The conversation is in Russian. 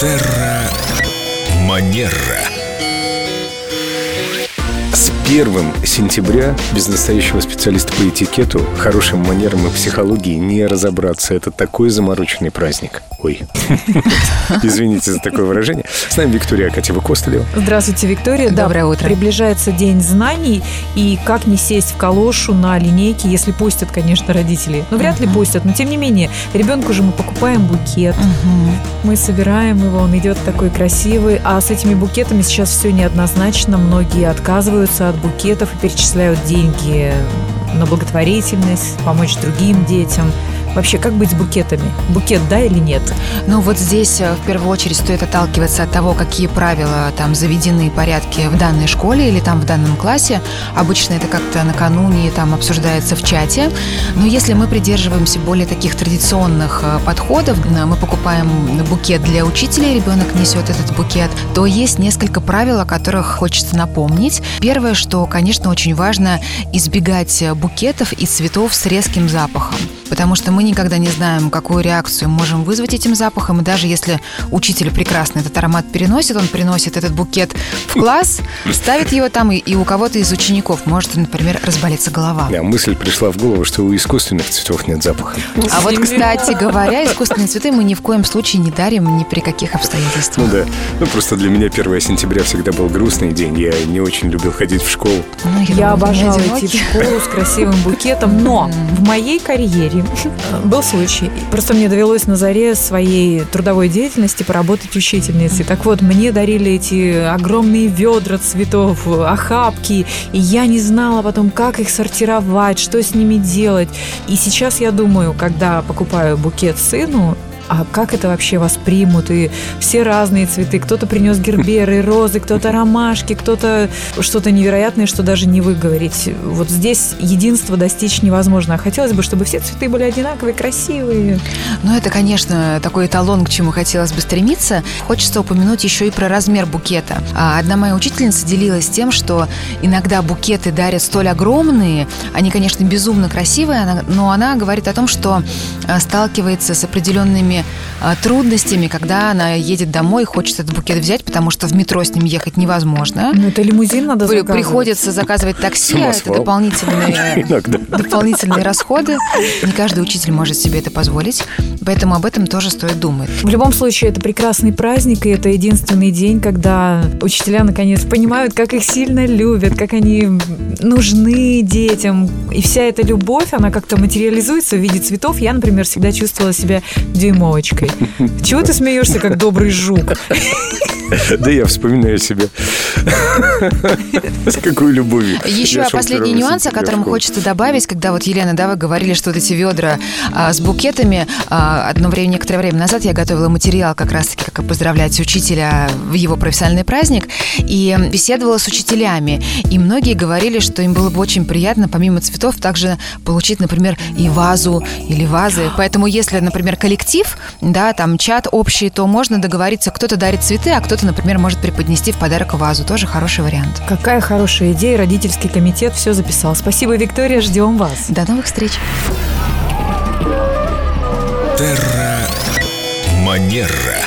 Терра Манера. Первым сентября без настоящего специалиста по этикету, хорошим манерам и психологии не разобраться. Это такой замороченный праздник. Ой, извините за такое выражение. С нами Виктория Акатьева Костылева. Здравствуйте, Виктория. Доброе утро. Приближается День знаний, и как не сесть в калошу на линейке, если пустят, конечно, родители. Ну, вряд ли пустят, но тем не менее, ребенку же мы покупаем букет, мы собираем его, он идет такой красивый, а с этими букетами сейчас все неоднозначно, многие отказываются от букетов и перечисляют деньги на благотворительность, помочь другим детям. Вообще, как быть с букетами? Букет, да или нет? Ну вот здесь э, в первую очередь стоит отталкиваться от того, какие правила там заведены порядки в данной школе или там в данном классе. Обычно это как-то накануне там обсуждается в чате. Но если мы придерживаемся более таких традиционных э, подходов, э, мы покупаем букет для учителя, ребенок несет этот букет, то есть несколько правил, о которых хочется напомнить. Первое, что, конечно, очень важно избегать букетов и цветов с резким запахом. Потому что мы никогда не знаем, какую реакцию можем вызвать этим запахом. И даже если учитель прекрасно этот аромат переносит, он приносит этот букет в класс, ставит его там, и, и у кого-то из учеников может, например, разболеться голова. Да, мысль пришла в голову, что у искусственных цветов нет запаха. А вот, кстати говоря, искусственные цветы мы ни в коем случае не дарим ни при каких обстоятельствах. Ну да. Ну просто для меня 1 сентября всегда был грустный день. Я не очень любил ходить в школу. Ну, Я не обожала идти в школу с красивым букетом, но в моей карьере э, был случай. Просто мне довелось на заре своей трудовой деятельности поработать учительницей. Так вот, мне дарили эти огромные ведра цветов, охапки, и я не знала потом, как их сортировать, что с ними делать. И сейчас я думаю, когда покупаю букет сыну, а как это вообще воспримут? И все разные цветы. Кто-то принес герберы, розы, кто-то ромашки, кто-то что-то невероятное, что даже не выговорить. Вот здесь единство достичь невозможно. А хотелось бы, чтобы все цветы были одинаковые, красивые. Ну, это, конечно, такой эталон, к чему хотелось бы стремиться. Хочется упомянуть еще и про размер букета. А Одна моя учительница делилась тем, что иногда букеты дарят столь огромные, они, конечно, безумно красивые, но она говорит о том, что а, сталкивается с определенными а, трудностями, когда она едет домой и хочет этот букет взять, потому что в метро с ним ехать невозможно. Ну, это лимузин надо заказывать. Приходится заказывать такси, а это дополнительные дополнительные расходы. Не каждый учитель может себе это позволить, поэтому об этом тоже стоит думать. В любом случае, это прекрасный праздник, и это единственный день, когда учителя наконец понимают, как их сильно любят, как они нужны детям. И вся эта любовь, она как-то материализуется в виде цветов. Я, например, всегда чувствовала себя дюймовочкой. Чего ты смеешься, как добрый жук? Да я вспоминаю себя. С какой любовью. Еще последний 1 нюанс, о котором хочется добавить, когда вот, Елена, да, вы говорили, что вот эти ведра а, с букетами, а, одно время, некоторое время назад я готовила материал как раз-таки, как поздравлять учителя в его профессиональный праздник, и беседовала с учителями, и многие говорили, что им было бы очень приятно, помимо цветов, также получить, например, и вазу или вазы. Поэтому, если, например, коллектив, да, там чат общий, то можно договориться, кто-то дарит цветы, а кто-то, например, может преподнести в подарок вазу. Тоже хороший вариант. Какая хорошая идея. Родительский комитет все записал. Спасибо, Виктория. Ждем вас. До новых встреч! Терра Манера.